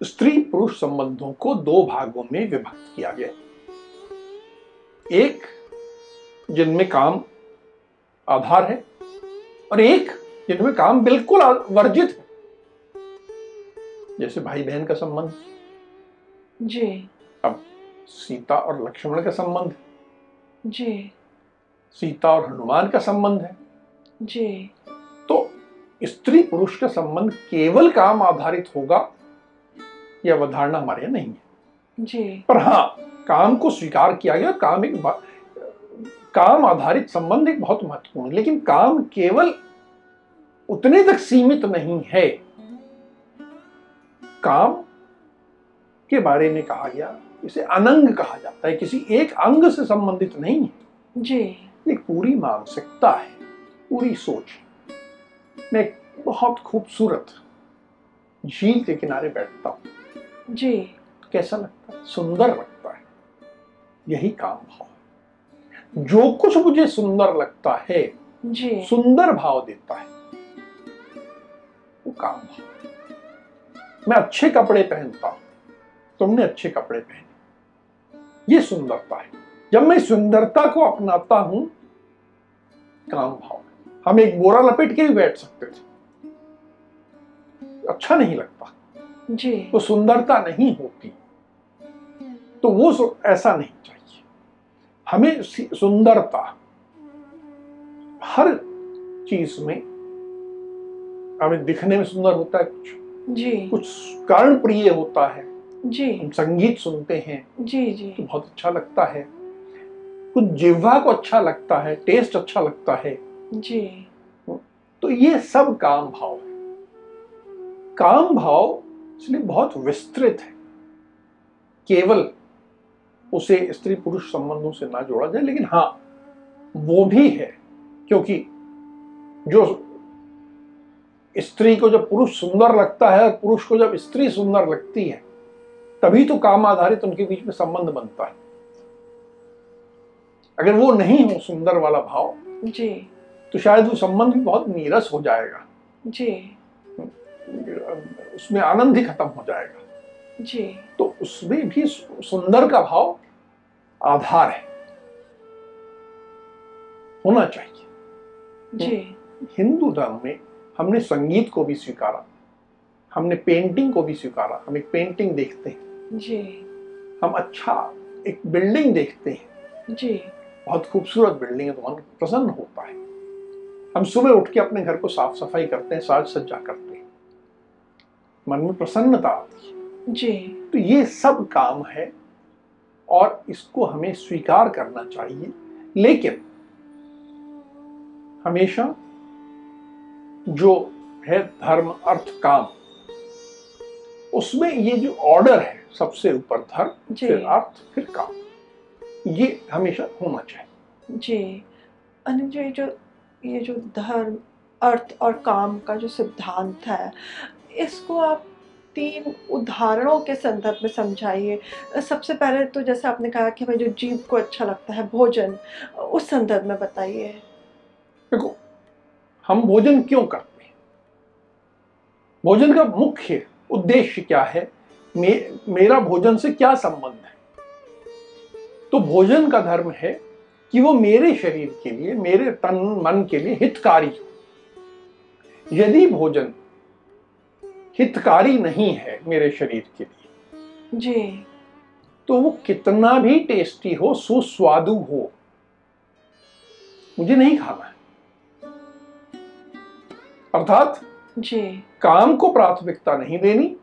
स्त्री पुरुष संबंधों को दो भागों में विभक्त किया गया एक जिनमें काम आधार है और एक जिनमें काम बिल्कुल वर्जित है। जैसे भाई बहन का संबंध। जी। अब सीता और लक्ष्मण का संबंध जी। सीता और हनुमान का संबंध है। जी। तो स्त्री पुरुष का संबंध केवल काम आधारित होगा यह अवधारणा हमारे यहाँ नहीं है। जी। पर हाँ काम को स्वीकार किया गया काम एक काम आधारित संबंध एक बहुत महत्वपूर्ण लेकिन काम केवल उतने तक सीमित नहीं है। काम के बारे में कहा गया इसे अनंग कहा जाता है किसी एक अंग से संबंधित नहीं है। जी। एक पूरी मानसिकता है पूरी सोच मैं एक बहुत खूबसूरत झील के किनारे बैठता हूँ। जी। कैसा लगता है? सुंदर लगता है। यही काम भाव है। जो कुछ मुझे सुंदर लगता है जी। सुंदर भाव देता है वो काम भाव मैं अच्छे कपड़े पहनता हूँ तुमने अच्छे कपड़े पहने। ये सुंदरता है। जब मैं सुंदरता को अपनाता हूँ काम भाव। हम एक बोरा लपेट के भी बैठ सकते थे। अच्छा नहीं लगता। जी। वो सुंदरता नहीं होती। तो वो ऐसा नहीं चाहिए। हमें सुंदरता हर चीज़ में हमें दिखने में सुंदर होता है कुछ जी। कुछ कर्ण प्रिय होता है। जी। हम संगीत सुनते हैं जी जी। तो बहुत अच्छा लगता है। कुछ जिह्वा को अच्छा लगता है टेस्ट अच्छा लगता है। जी। तो ये सब काम भाव है। काम भाव इसलिए बहुत विस्तृत है। केवल उसे स्त्री पुरुष संबंधों से ना जोड़ा जाए लेकिन हाँ वो भी है क्योंकि जो स्त्री को जब पुरुष सुंदर लगता है और पुरुष को जब स्त्री सुंदर लगती है तभी तो काम आधारित उनके बीच में संबंध बनता है। अगर वो नहीं हो सुंदर वाला भाव जी। तो शायद वो संबंध भी बहुत नीरस हो जाएगा। जी। उसमें आनंद ही खत्म हो जाएगा। जी। तो उसमें भी सुंदर का भाव आधार है। होना चाहिए। जी। हिंदू धर्म में हमने संगीत को भी स्वीकारा हमने पेंटिंग को भी स्वीकारा हम एक पेंटिंग देखते हैं। जी। हम अच्छा एक बिल्डिंग देखते हैं। जी। बहुत खूबसूरत बिल्डिंग है तो मन प्रसन्न होता है। हम सुबह उठ के अपने घर को साफ़ सफ़ाई करते हैं साज सज्जा करते हैं। मन में प्रसन्नता आती है। जी। तो ये सब काम है और इसको हमें स्वीकार करना चाहिए। लेकिन हमेशा जो है धर्म अर्थ काम उसमें ये जो ऑर्डर है सबसे ऊपर धर्म फिर अर्थ फिर काम ये हमेशा होना चाहिए। जी। अनिल जी ये जो ये जो धर्म अर्थ और काम का जो सिद्धांत है इसको आप तीन उदाहरणों के संदर्भ में समझाइए। सबसे पहले तो जैसे आपने कहा कि भाई जो जीव को अच्छा लगता है भोजन उस संदर्भ में बताइए। देखो हम भोजन क्यों करते हैं? भोजन का मुख्य उद्देश्य क्या है? मे, मेरा भोजन से क्या संबंध है? तो भोजन का धर्म है कि वो मेरे शरीर के लिए मेरे तन मन के लिए हितकारी हो। यदि भोजन हितकारी नहीं है मेरे शरीर के लिए। जी। तो वो कितना भी टेस्टी हो सुस्वादु हो मुझे नहीं खाना है। अर्थात जी। काम को प्राथमिकता नहीं देनी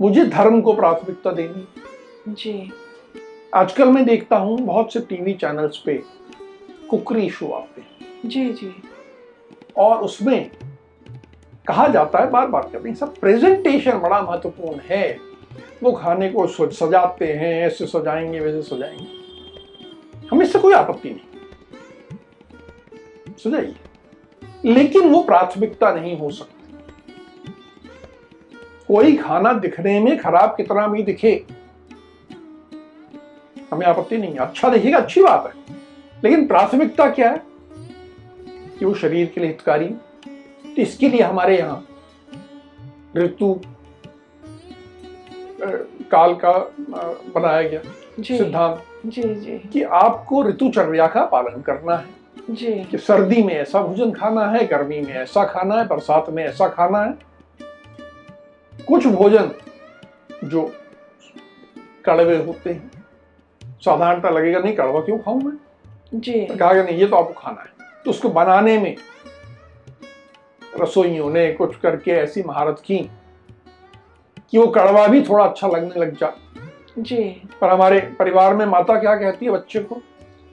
मुझे धर्म को प्राथमिकता देनी। जी। आजकल मैं देखता हूँ बहुत से टीवी चैनल्स पे कुकरी शो आते हैं। जी जी। और उसमें कहा जाता है बार बार कभी सब प्रेजेंटेशन बड़ा महत्वपूर्ण है। वो खाने को सजाते हैं, ऐसे सजाएँगे, वैसे सजाएँगे। हमें इससे कोई आपत्ति नहीं। सजाइए लेकिन वो प्राथमिकता नहीं हो सकती। कोई खाना दिखने में खराब कितना भी दिखे। हमें आपत्ति नहीं है। अच्छा दिखेगा अच्छी बात है। लेकिन प्राथमिकता क्या है? कि वो शरीर के लिए हितकारी तो इसके लिए हमारे यहाँ ऋतु काल का बनाया गया सिद्धांत जी जी। कि आपको ऋतुचर्या का पालन करना है। जी। कि सर्दी में ऐसा भोजन खाना है गर्मी में ऐसा खाना है बरसात में ऐसा खाना है। कुछ भोजन जो कड़वे होते हैं साधारणता लगेगा नहीं कड़वा क्यों खाऊं मैं? जी। कहा नहीं ये तो आपको खाना है। तो उसको बनाने में रसोइयों ने कुछ करके ऐसी महारत की कि वो कड़वा भी थोड़ा अच्छा लगने लग जा। जी। पर हमारे परिवार में माता क्या कहती है बच्चे को?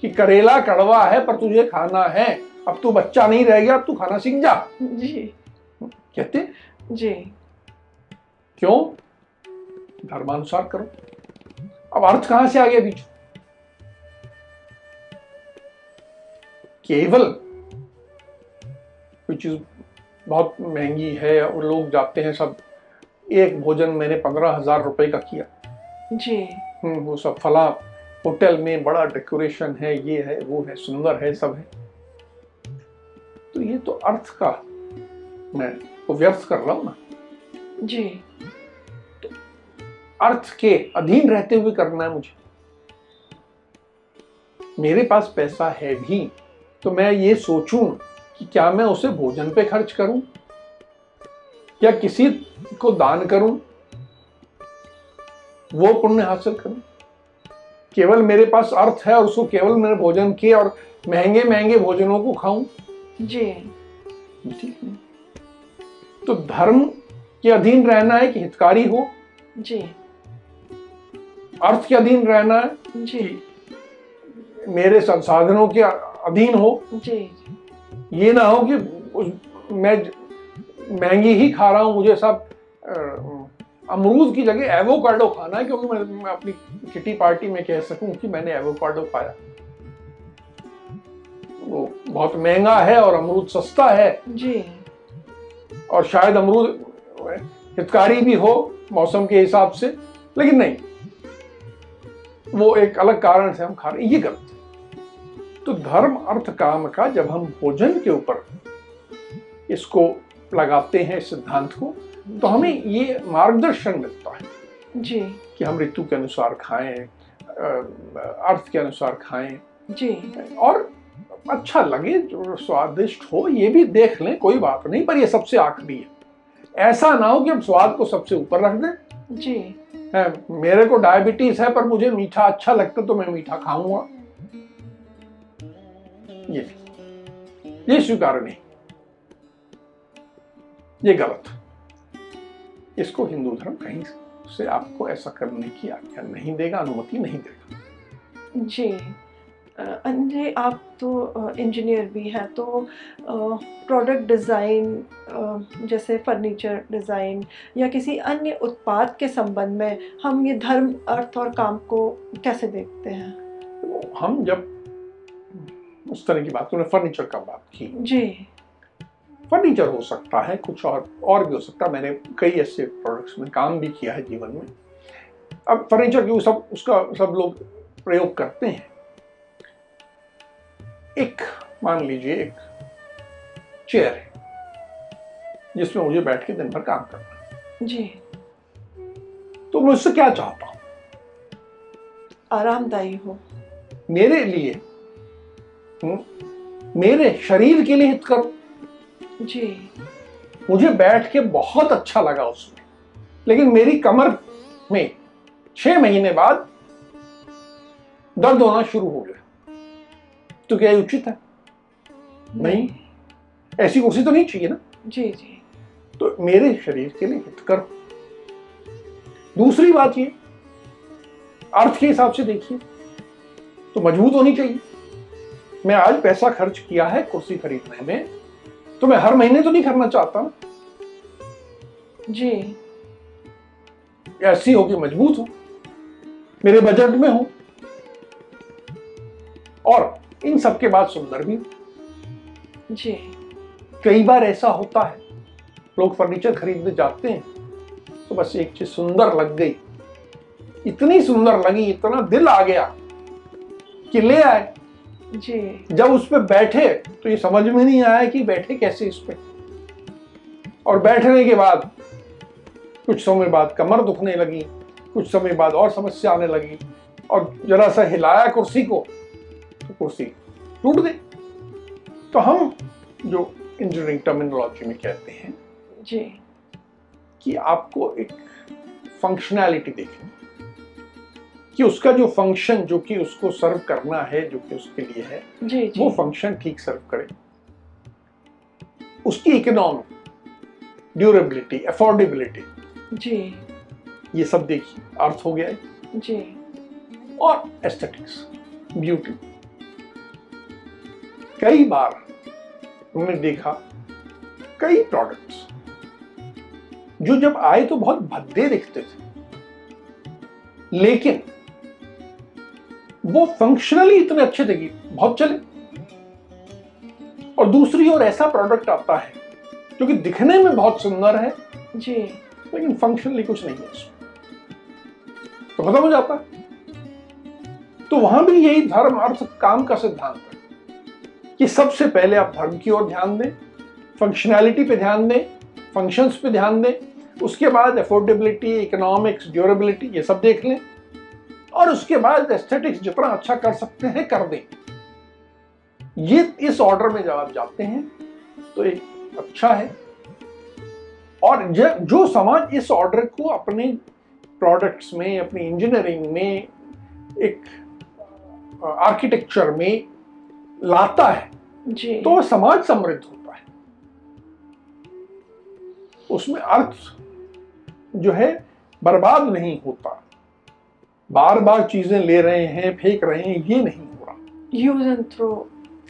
कि करेला कड़वा है पर तुझे खाना है। अब तू बच्चा नहीं रह गया तू खाना सीख जा। जी। कहते जी। क्यों? धर्मानुसार करो। अब अर्थ कहाँ से आ गया बीच केवल कोई चीज़ बहुत महँगी है और लोग जाते हैं सब। एक भोजन मैंने पंद्रह हज़ार रुपये का किया। जी। हम्म, वो सब फला होटल में बड़ा डेकोरेशन है ये है वो है सुंदर है सब है। तो ये तो अर्थ का मैं वो व्यर्थ कर रहा हूँ ना। जी। तो अर्थ के अधीन रहते हुए करना है मुझे। मेरे पास पैसा है भी तो मैं ये सोचूं कि क्या मैं उसे भोजन पे खर्च करूँ? या किसी को दान करूँ? वो पुण्य हासिल करूँ? केवल मेरे पास अर्थ है और उसको केवल मैंने भोजन किए और महँगे महँगे भोजनों को खाऊं? जी। ठीक है। तो धर्म के अधीन रहना है कि हितकारी हो? जी। अर्थ के अधीन रहना है जी मेरे संसाधनों के अधीन हो? जी। ये ना हो कि उस- मैं महँगी ही खा रहा हूँ मुझे सब अमरूद की जगह एवोकाडो खाना है क्योंकि मैं, मैं अपनी किटी पार्टी में कह सकूँ कि मैंने एवोकाडो खाया। वो बहुत महँगा है और अमरूद सस्ता है। जी। और शायद अमरूद हितकारी भी हो मौसम के हिसाब से लेकिन नहीं। वो एक अलग कारण से हम खा रहे हैं ये गलत है। तो धर्म अर्थ काम का जब हम भोजन के ऊपर इसको लगाते हैं सिद्धांत को तो हमें ये मार्गदर्शन मिलता है। जी। कि हम ऋतु के अनुसार खाएँ अर्थ के अनुसार खाएँ। जी। और अच्छा लगे जो स्वादिष्ट हो ये भी देख लें कोई बात नहीं पर ये सबसे आखिरी है। ऐसा ना हो कि हम स्वाद को सबसे ऊपर रख दें। जी। है, मेरे को डायबिटीज़ है पर मुझे मीठा अच्छा लगता तो मैं मीठा खाऊँगा। ये ये स्वीकार नहीं। ये गलत। इसको हिंदू धर्म कहीं से आपको ऐसा करने की आज्ञा नहीं देगा अनुमति नहीं देगा। जी। अंजय आप तो इंजीनियर भी हैं तो प्रोडक्ट डिज़ाइन जैसे फर्नीचर डिज़ाइन या किसी अन्य उत्पाद के संबंध में हम ये धर्म अर्थ और काम को कैसे देखते हैं? हम जब उस तरह की बात उन्होंने फर्नीचर का बात की। जी। फर्नीचर हो सकता है कुछ और और भी हो सकता है। मैंने कई ऐसे प्रोडक्ट्स में काम भी किया है जीवन में। अब फर्नीचर की सब उसका सब लोग प्रयोग करते हैं? एक मान लीजिए एक चेयर है जिसमें मुझे बैठ के दिन भर काम करना है। जी। तो मैं उससे क्या चाहता हूँ? आरामदायी हो। मेरे लिए हम्म, मेरे शरीर के लिए हित करो जी। मुझे बैठ के बहुत अच्छा लगा उसमें। लेकिन मेरी कमर में छह महीने बाद दर्द होना शुरू हो गया। तो क्या ये उचित है? नहीं। ऐसी कुर्सी तो नहीं चाहिए ना? जी जी। तो मेरे शरीर के लिए हित करो दूसरी बात ये अर्थ के हिसाब से देखिए तो मज़बूत होनी चाहिए। मैं आज पैसा खर्च किया है कुर्सी खरीदने में। तो मैं हर महीने तो नहीं करना चाहता? जी। ऐसी हो कि मज़बूत हो। मेरे बजट में हो। और इन सब के बाद सुंदर भी हो। जी। कई बार ऐसा होता है लोग फर्नीचर खरीदने जाते हैं तो बस एक चीज़ सुंदर लग गई। इतनी सुंदर लगी इतना दिल आ गया कि ले आए। जी। जब उस पर बैठे तो ये समझ में नहीं आया कि बैठे कैसे इस पर और बैठने के बाद कुछ समय बाद कमर दुखने लगी कुछ समय बाद और समस्या आने लगी और जरा सा हिलाया कुर्सी को तो कुर्सी टूट गई। तो हम जो इंजीनियरिंग टर्मिनोलॉजी में कहते हैं जी। कि आपको एक फंक्शनैलिटी देखनी कि उसका जो फ़ंक्शन जो कि उसको सर्व करना है जो कि उसके लिए है जी जी। वो फ़ंक्शन ठीक सर्व करे। उसकी इकोनॉमी ड्यूरेबिलिटी अफोर्डेबिलिटी जी। ये सब देखिए अर्थ हो गया है। जी। और एस्थेटिक्स ब्यूटी कई बार हमने देखा कई प्रोडक्ट्स जो जब आए तो बहुत भद्दे दिखते थे। लेकिन वो फंक्शनली इतने अच्छे थे कि बहुत चले। और दूसरी ओर ऐसा प्रोडक्ट आता है जो कि दिखने में बहुत सुंदर है जी। लेकिन फंक्शनली कुछ नहीं है उसमें। तो खत्म हो जाता है तो वहाँ भी यही धर्म अर्थ काम का सिद्धांत है कि सबसे पहले आप धर्म की ओर ध्यान दें फंक्शनैलिटी पे ध्यान दें फ़ंक्शंस पे ध्यान दें उसके बाद अफोर्डेबिलिटी इकोनॉमिक्स ड्यूरेबिलिटी ये सब देख लें। और उसके बाद एस्थेटिक्स जितना अच्छा कर सकते हैं कर दें। ये इस ऑर्डर में जब आप जाते हैं तो एक अच्छा है। और जो समाज इस ऑर्डर को अपने प्रोडक्ट्स में अपनी इंजीनियरिंग में एक आर्किटेक्चर में लाता है जी। तो वह समाज समृद्ध होता है। उसमें अर्थ जो है बर्बाद नहीं होता। बार बार चीज़ें ले रहे हैं फेंक रहे हैं ये नहीं हो रहा। Use and throw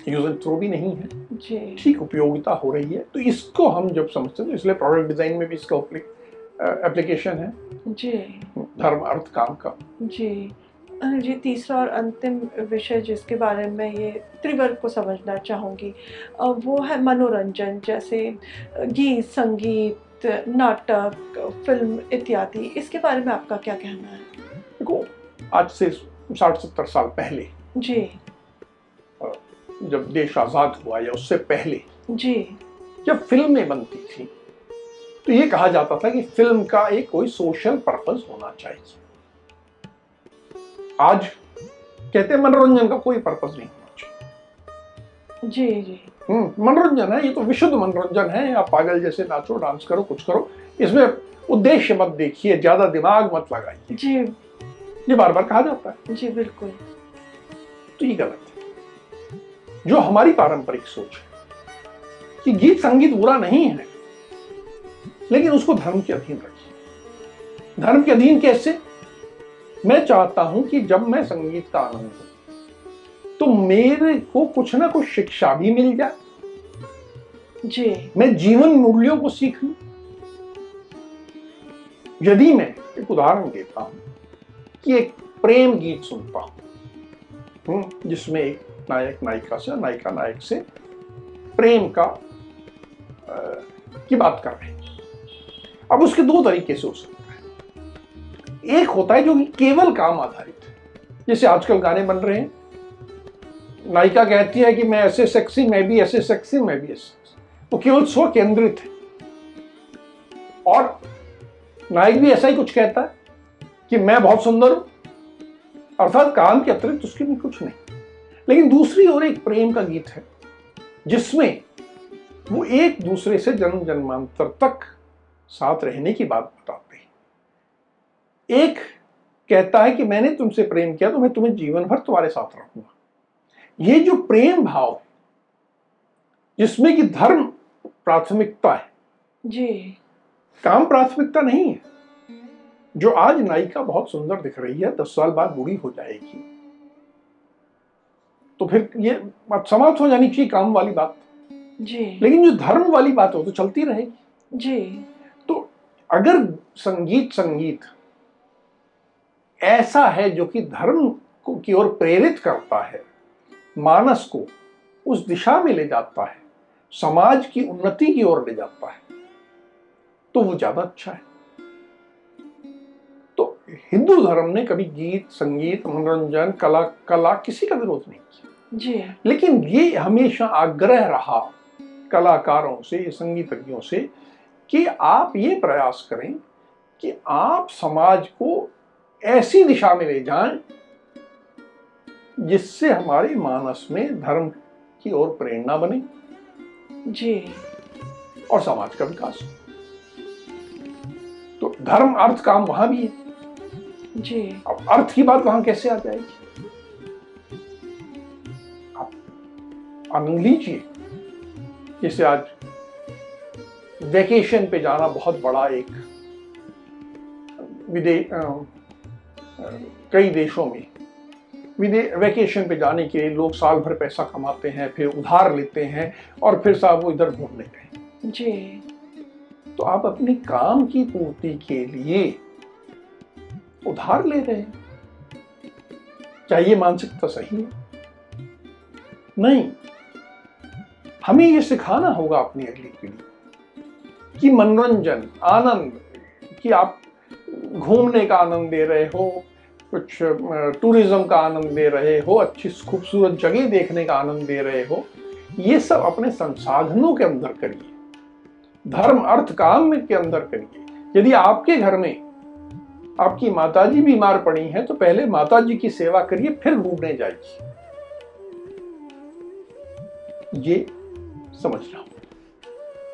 use and throw भी नहीं है। जी। ठीक उपयोगिता हो रही है। तो इसको हम जब समझते हैं तो इसलिए प्रोडक्ट डिज़ाइन में भी इसका एप्लीकेशन है। जी। धर्म अर्थ काम का। जी। अनिल जी तीसरा और अंतिम विषय जिसके बारे में ये त्रिवर्ग को समझना चाहूँगी वो है मनोरंजन जैसे गीत संगीत नाटक फ़िल्म इत्यादि। इसके बारे में आपका क्या कहना है? देखो आज से साठ सत्तर साल पहले। जी। जब देश आज़ाद हुआ या उससे पहले। जी। जब फ़िल्में बनती थी तो ये कहा जाता था कि फ़िल्म का एक कोई सोशल पर्पस होना चाहिए। आज कहते हैं मनोरंजन का कोई पर्पस नहीं होना चाहिए। जी जी। हम्म, मनोरंजन है ये तो विशुद्ध मनोरंजन है। आप पागल जैसे नाचो डांस करो कुछ करो। इसमें उद्देश्य मत देखिए ज़्यादा दिमाग मत लगाइए। जी। ये बार बार कहा जाता है। जी बिल्कुल। तो ये गलत है। जो हमारी पारंपरिक सोच है कि गीत संगीत बुरा नहीं है लेकिन उसको धर्म के अधीन रखिए। धर्म के अधीन कैसे? मैं चाहता हूँ कि जब मैं संगीत का आनंद लूँ तो मेरे को कुछ ना कुछ शिक्षा भी मिल जाए। जी। मैं जीवन मूल्यों को सीख लू। यदि मैं एक उदाहरण देता हूँ कि एक प्रेम गीत सुनता हूँ। हम्म, जिसमें एक नायक नायिका से नायिका नायक से प्रेम का अ, की बात कर रहे हैं। अब उसके दो तरीके से हो सकता है। एक होता है जो केवल काम आधारित है। जैसे आजकल गाने बन रहे हैं। नायिका कहती है कि मैं ऐसे सेक्सी मैं भी ऐसे सेक्सी मैं भी ऐसे वो केवल स्व केंद्रित है। और नायक भी ऐसा ही कुछ कहता है। कि मैं बहुत सुंदर हूँ। अर्थात काम के अतिरिक्त उसके भी कुछ नहीं। लेकिन दूसरी ओर एक प्रेम का गीत है जिसमें वो एक दूसरे से जन्म जन्मांतर तक साथ रहने की बात बताते हैं। एक कहता है कि मैंने तुमसे प्रेम किया तो मैं तुम्हें जीवन भर तुम्हारे साथ रहूँगा ये जो प्रेम भाव है जिसमें कि धर्म प्राथमिकता है। जी। काम प्राथमिकता नहीं है। जो आज नायिका बहुत सुंदर दिख रही है दस साल बाद बूढ़ी हो जाएगी। तो फिर ये बात समाप्त हो जानी चाहिए काम वाली बात। जी। लेकिन जो धर्म वाली बात हो तो चलती रहेगी। जी। तो अगर संगीत संगीत ऐसा है जो कि धर्म को की ओर प्रेरित करता है मानस को उस दिशा में ले जाता है समाज की उन्नति की ओर ले जाता है तो वो ज़्यादा अच्छा है। हिंदू धर्म ने कभी गीत संगीत मनोरंजन कला कला किसी का विरोध नहीं किया। जी। लेकिन ये हमेशा आग्रह रहा कलाकारों से संगीतज्ञों से कि आप ये प्रयास करें कि आप समाज को ऐसी दिशा में ले जाएँ जिससे हमारे मानस में धर्म की ओर प्रेरणा बने। जी। और समाज का विकास हो। तो धर्म अर्थ काम वहाँ भी है। जी। अब अर्थ की बात वहाँ कैसे आ जाएगी? आप आनंद लीजिए। जैसे आज वेकेशन पे जाना बहुत बड़ा एक विदेश कई देशों में। विदे वेकेशन पे जाने के लिए लोग साल भर पैसा कमाते हैं फिर उधार लेते हैं और फिर साहब वो इधर घूमने गए जी। तो आप अपने काम की पूर्ति के लिए उधार ले रहे हैं। क्या ये मानसिकता सही है? नहीं। हमें ये सिखाना होगा अपनी अगली पीढ़ी कि मनोरंजन, आनंद, कि आप घूमने का आनंद दे रहे हो, कुछ टूरिज़्म का आनंद दे रहे हो, अच्छी खूबसूरत जगह देखने का आनंद दे रहे हो, ये सब अपने संसाधनों के अंदर करिए। धर्म, अर्थ, काम के अंदर करिए। यदि आपके घर में आपकी माताजी बीमार पड़ी हैं तो पहले माताजी की सेवा करिए, फिर घूमने जाइए। ये समझना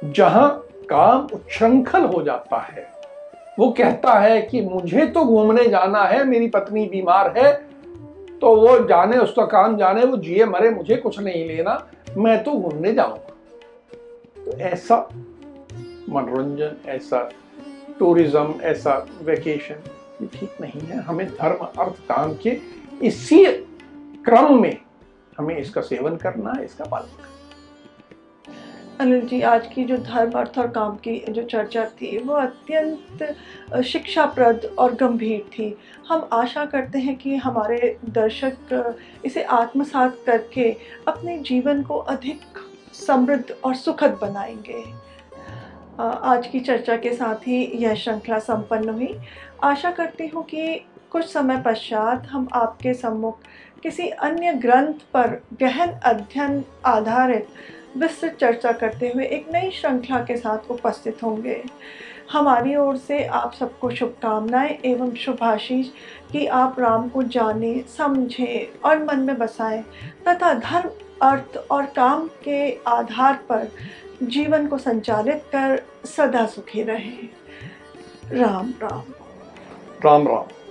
जहाँ काम उच्छृंखल हो जाता है, वो कहता है कि मुझे तो घूमने जाना है, मेरी पत्नी बीमार है तो वो जाने, उसका काम जाने, वो जिए मरे, मुझे कुछ नहीं लेना, मैं तो घूमने जाऊँगा। तो ऐसा मनोरंजन, ऐसा टूरिज़्म, ऐसा वेकेशन ये ठीक नहीं है। हमें धर्म, अर्थ काम के इसी क्रम में हमें इसका सेवन करना है, इसका पालन करना अनिल जी, आज की जो धर्म, अर्थ और काम की जो चर्चा थी, वो अत्यंत शिक्षाप्रद और गंभीर थी। हम आशा करते हैं कि हमारे दर्शक इसे आत्मसात करके अपने जीवन को अधिक समृद्ध और सुखद बनाएँगे। आज की चर्चा के साथ ही यह श्रृंखला संपन्न हुई। आशा करती हूँ कि कुछ समय पश्चात हम आपके सम्मुख किसी अन्य ग्रंथ पर गहन अध्ययन आधारित विस्तृत चर्चा करते हुए एक नई श्रृंखला के साथ उपस्थित होंगे। हमारी ओर से आप सबको शुभकामनाएँ एवं शुभाशीष कि आप राम को जाने, समझें और मन में बसाएँ तथा धर्म, अर्थ और काम के आधार पर जीवन को संचालित कर सदा सुखी रहे। राम राम। राम राम।